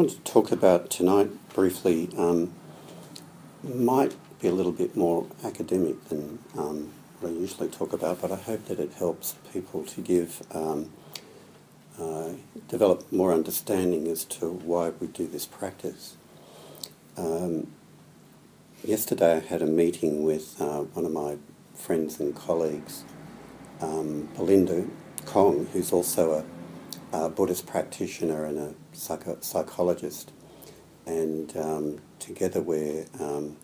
want to talk about tonight briefly um, might be a little bit more academic than um, what I usually talk about, but I hope that it helps people to give um, uh, develop more understanding as to why we do this practice. Um, yesterday, I had a meeting with uh, one of my friends and colleagues, um, Belinda Khong, who's also a, a, Buddhist practitioner and a psycho- psychologist. And um, together we're um,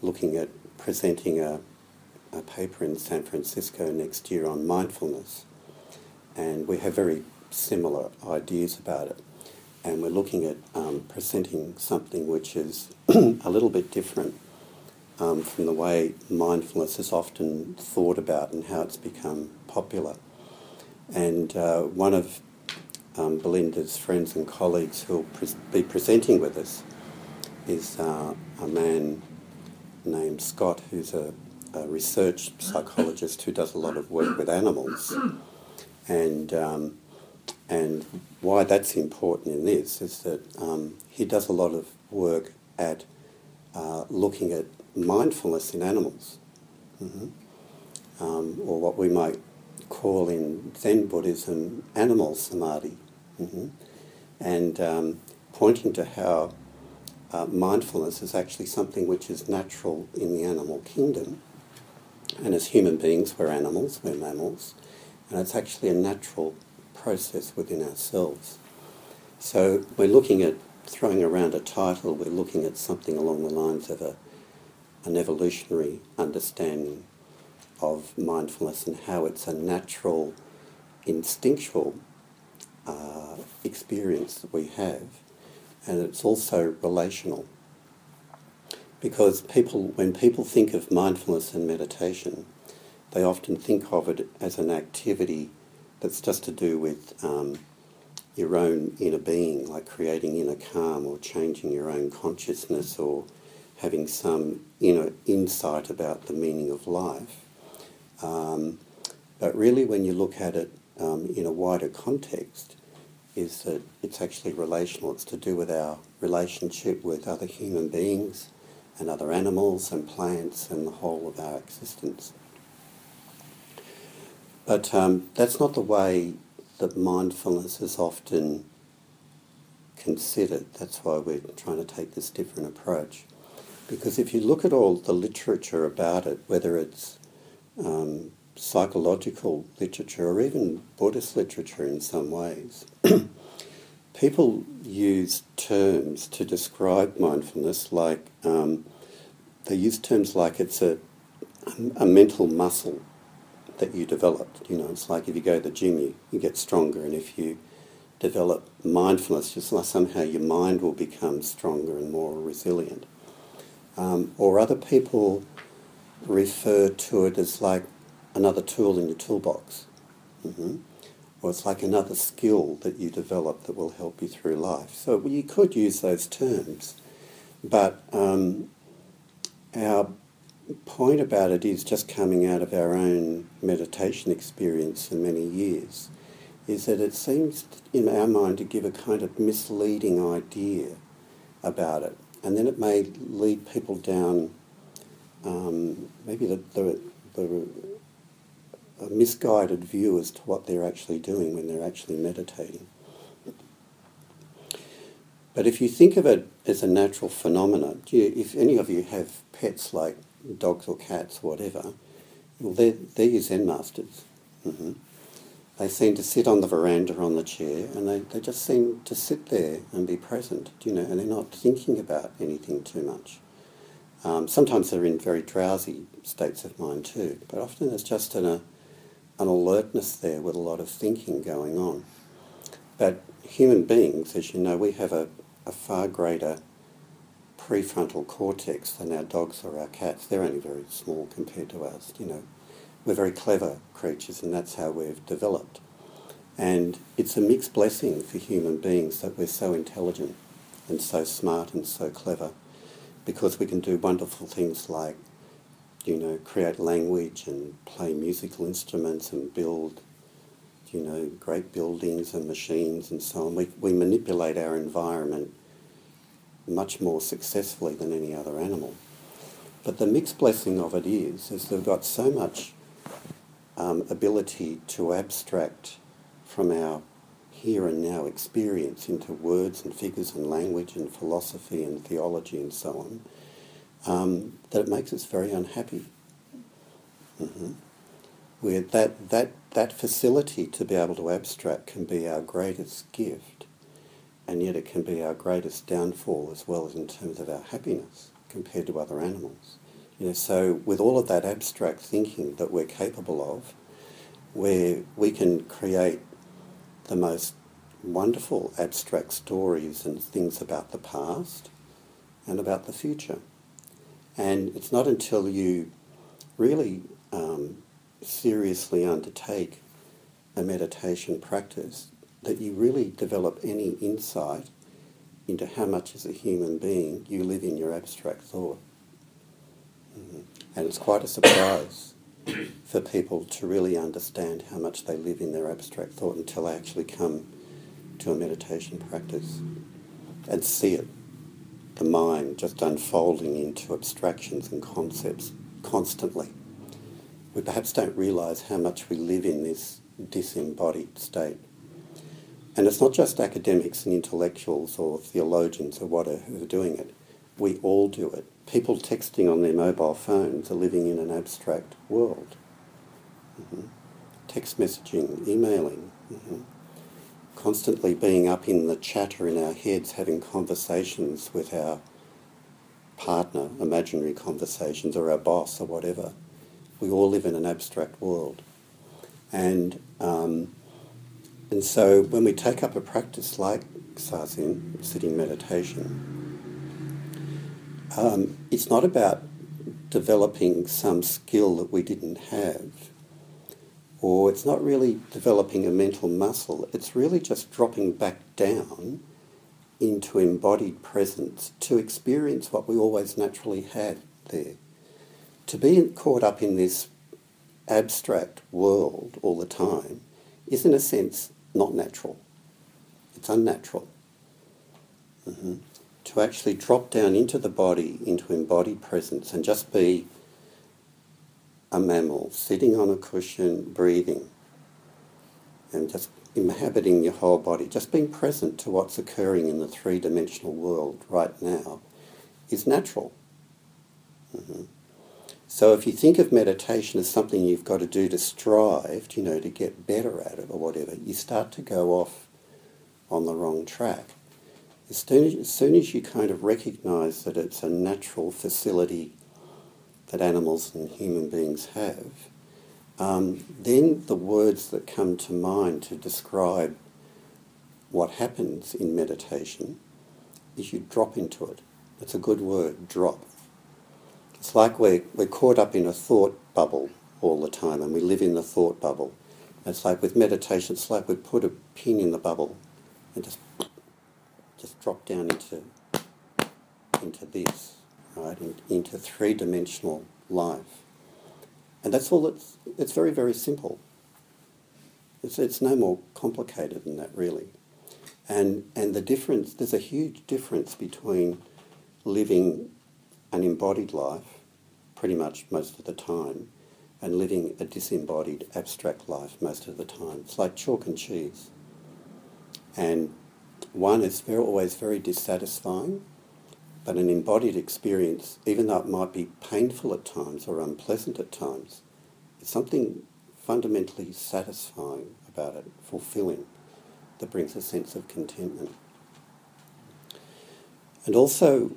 looking at presenting a, a paper in San Francisco next year on mindfulness. And we have very similar ideas about it. And we're looking at um, presenting something which is a little bit different um, from the way mindfulness is often thought about and how it's become popular. And uh, one of um, Belinda's friends and colleagues who will pre- be presenting with us is uh, a man named Scott, who's a, a, research psychologist who does a lot of work with animals. And, um, and why that's important in this is that um, he does a lot of work at uh, looking at mindfulness in animals, mm-hmm. um, or what we might call in Zen Buddhism animal samadhi, mm-hmm. and um, pointing to how uh, mindfulness is actually something which is natural in the animal kingdom. And as human beings, we're animals, we're mammals, and it's actually a natural process within ourselves. So we're looking at throwing around a title, we're looking at something along the lines of a an evolutionary understanding of mindfulness and how it's a natural, instinctual uh, experience that we have, and it's also relational. Because people, when people think of mindfulness and meditation, they often think of it as an activity that's just to do with um, your own inner being, like creating inner calm or changing your own consciousness or having some inner insight about the meaning of life. Um, but really, when you look at it um, in a wider context, is that it's actually relational. It's to do with our relationship with other human beings and other animals and plants and the whole of our existence. But um, that's not the way that mindfulness is often considered. That's why we're trying to take this different approach. Because if you look at all the literature about it, whether it's um, psychological literature or even Buddhist literature in some ways, people use terms to describe mindfulness like um, they use terms like it's a, a mental muscle that you developed. You know, it's like if you go to the gym, you, you get stronger, and if you develop mindfulness, just like somehow your mind will become stronger and more resilient. Um, or other people refer to it as like another tool in your toolbox. Mm-hmm. Or it's like another skill that you develop that will help you through life. So you could use those terms, but um, our point about it is just coming out of our own meditation experience for many years, is that it seems in our mind to give a kind of misleading idea about it and then it may lead people down um, maybe the, the, the a misguided view as to what they're actually doing when they're actually meditating. But if you think of it as a natural phenomenon, if any of you have pets like dogs or cats or whatever, well, they're, they're your Zen masters. Mm-hmm. They seem to sit on the veranda on the chair and they, they just seem to sit there and be present, you know, and they're not thinking about anything too much. Um, sometimes they're in very drowsy states of mind too, but often it's just in a, an alertness there with a lot of thinking going on. But human beings, as you know, we have a, a far greater prefrontal cortex than our dogs or our cats. They're only very small compared to us, you know we're very clever creatures and that's how we've developed. And it's a mixed blessing for human beings that we're so intelligent and so smart and so clever because we can do wonderful things like, you know, create language and play musical instruments and build you know, great buildings and machines and so on. We, we manipulate our environment much more successfully than any other animal. But the mixed blessing of it is, is they've got so much um, ability to abstract from our here and now experience into words and figures and language and philosophy and theology and so on, um, that it makes us very unhappy. Mm-hmm. Where that, that, that facility to be able to abstract can be our greatest gift, and yet it can be our greatest downfall as well as in terms of our happiness compared to other animals. You know, so with all of that abstract thinking that we're capable of, where we can create the most wonderful abstract stories and things about the past and about the future. And it's not until you really um, seriously undertake a meditation practice that you really develop any insight into how much as a human being you live in your abstract thought. Mm-hmm. And it's quite a surprise for people to really understand how much they live in their abstract thought until they actually come to a meditation practice and see it, the mind just unfolding into abstractions and concepts constantly. We perhaps don't realise how much we live in this disembodied state. And it's not just academics and intellectuals or theologians or whatever who are doing it. We all do it. People texting on their mobile phones are living in an abstract world. Mm-hmm. Text messaging, emailing, mm-hmm. Constantly being up in the chatter in our heads, having conversations with our partner, imaginary conversations, or our boss, or whatever. We all live in an abstract world. And, um, and so when we take up a practice like Zazen, sitting meditation, um, it's not about developing some skill that we didn't have, or it's not really developing a mental muscle. It's really just dropping back down into embodied presence to experience what we always naturally had there. To be caught up in this abstract world all the time is, in a sense, not natural. It's unnatural. Mm-hmm to actually drop down into the body, into embodied presence, and just be a mammal sitting on a cushion, breathing, and just inhabiting your whole body, just being present to what's occurring in the three dimensional world right now, is natural. Mm-hmm. So if you think of meditation as something you've got to do to strive, you know, to get better at it or whatever, you start to go off on the wrong track. As soon as, as soon as you kind of recognize that it's a natural facility that animals and human beings have, um, then the words that come to mind to describe what happens in meditation is you drop into it. It's a good word, drop. It's like we're, we're caught up in a thought bubble all the time and we live in the thought bubble. It's like with meditation, it's like we put a pin in the bubble and just just drop down into into this, right, in, into three-dimensional life. And that's all it's, it's very, very simple. It's, it's no more complicated than that, really. And, and the difference, there's a huge difference between living an embodied life, pretty much most of the time, and living a disembodied, abstract life most of the time. It's like chalk and cheese. And one is very, always very dissatisfying, but an embodied experience, even though it might be painful at times or unpleasant at times, is something fundamentally satisfying about it, fulfilling, that brings a sense of contentment. And also,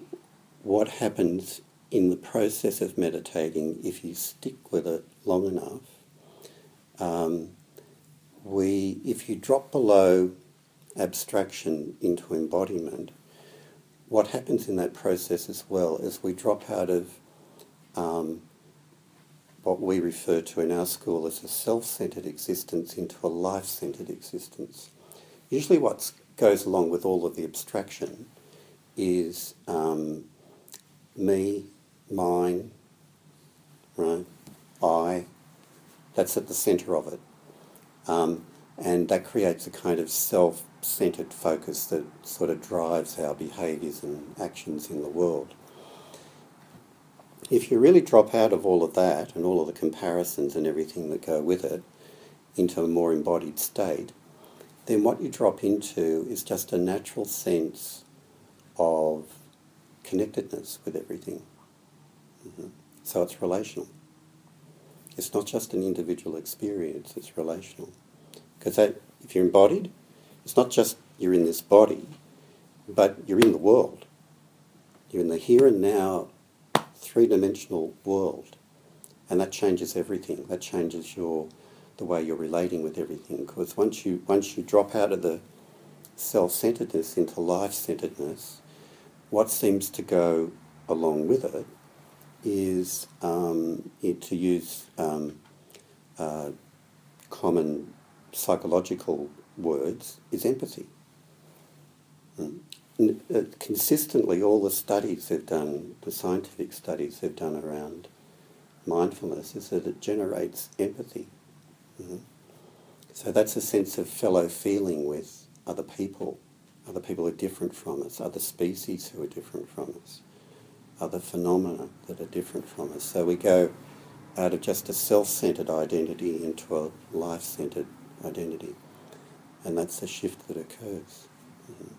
what happens in the process of meditating, if you stick with it long enough, um, we, if you drop below abstraction into embodiment, what happens in that process as well is we drop out of um, what we refer to in our school as a self-centered existence into a life-centered existence. Usually what goes along with all of the abstraction is um, me, mine, right, I, that's at the centre of it. Um, And that creates a kind of self-centered focus that sort of drives our behaviours and actions in the world. If you really drop out of all of that and all of the comparisons and everything that go with it into a more embodied state, then what you drop into is just a natural sense of connectedness with everything. Mm-hmm. So it's relational. It's not just an individual experience, it's relational. Because if you're embodied, it's not just you're in this body, but you're in the world. You're in the here and now three dimensional world. And that changes everything. That changes your the way you're relating with everything. Because once you once you drop out of the self-centeredness into life-centeredness, what seems to go along with it is um, it, to use um, uh, common psychological words is empathy. Mm. Uh, consistently, all the studies they've done, the scientific studies they've done around mindfulness, is that it generates empathy. Mm-hmm. So that's a sense of fellow feeling with other people, other people who are different from us, other species who are different from us, other phenomena that are different from us. So we go out of just a self-centered identity into a life-centered identity. And that's the shift that occurs. Mm-hmm.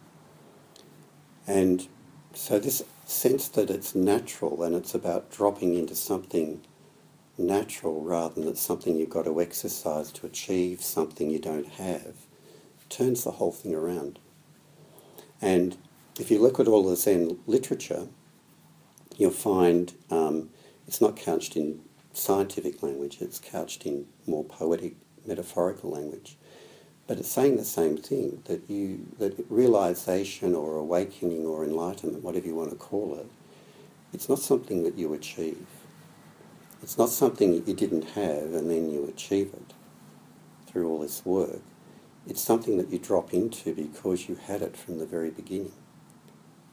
And so this sense that it's natural and it's about dropping into something natural rather than it's something you've got to exercise to achieve something you don't have turns the whole thing around. And if you look at all the Zen literature, you'll find um, it's not couched in scientific language, it's couched in more poetic, metaphorical language. But it's saying the same thing, that you that realization or awakening or enlightenment, whatever you want to call it, it's not something that you achieve. It's not something that you didn't have and then you achieve it through all this work. It's something that you drop into because you had it from the very beginning.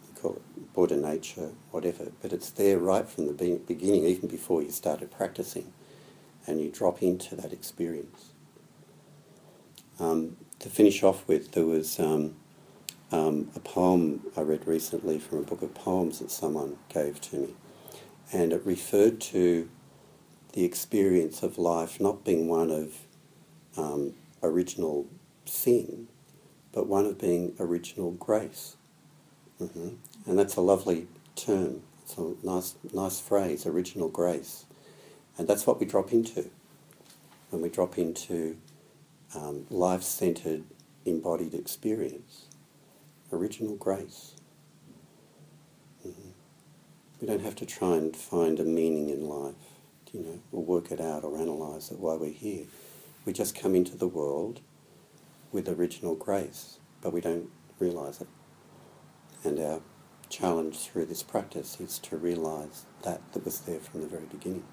You call it Buddha nature, whatever, but it's there right from the beginning, even before you started practicing, and you drop into that experience. Um, to finish off with, there was um, um, a poem I read recently from a book of poems that someone gave to me, and it referred to the experience of life not being one of um, original sin, but one of being original grace. Mm-hmm. And that's a lovely term. It's a nice, nice phrase, original grace. And that's what we drop into when we drop into um, life centered, embodied experience. Original grace. Mm-hmm. We don't have to try and find a meaning in life, you know, or work it out or analyze it while we're here. We just come into the world with original grace, but we don't realize it. And our challenge through this practice is to realize that that was there from the very beginning.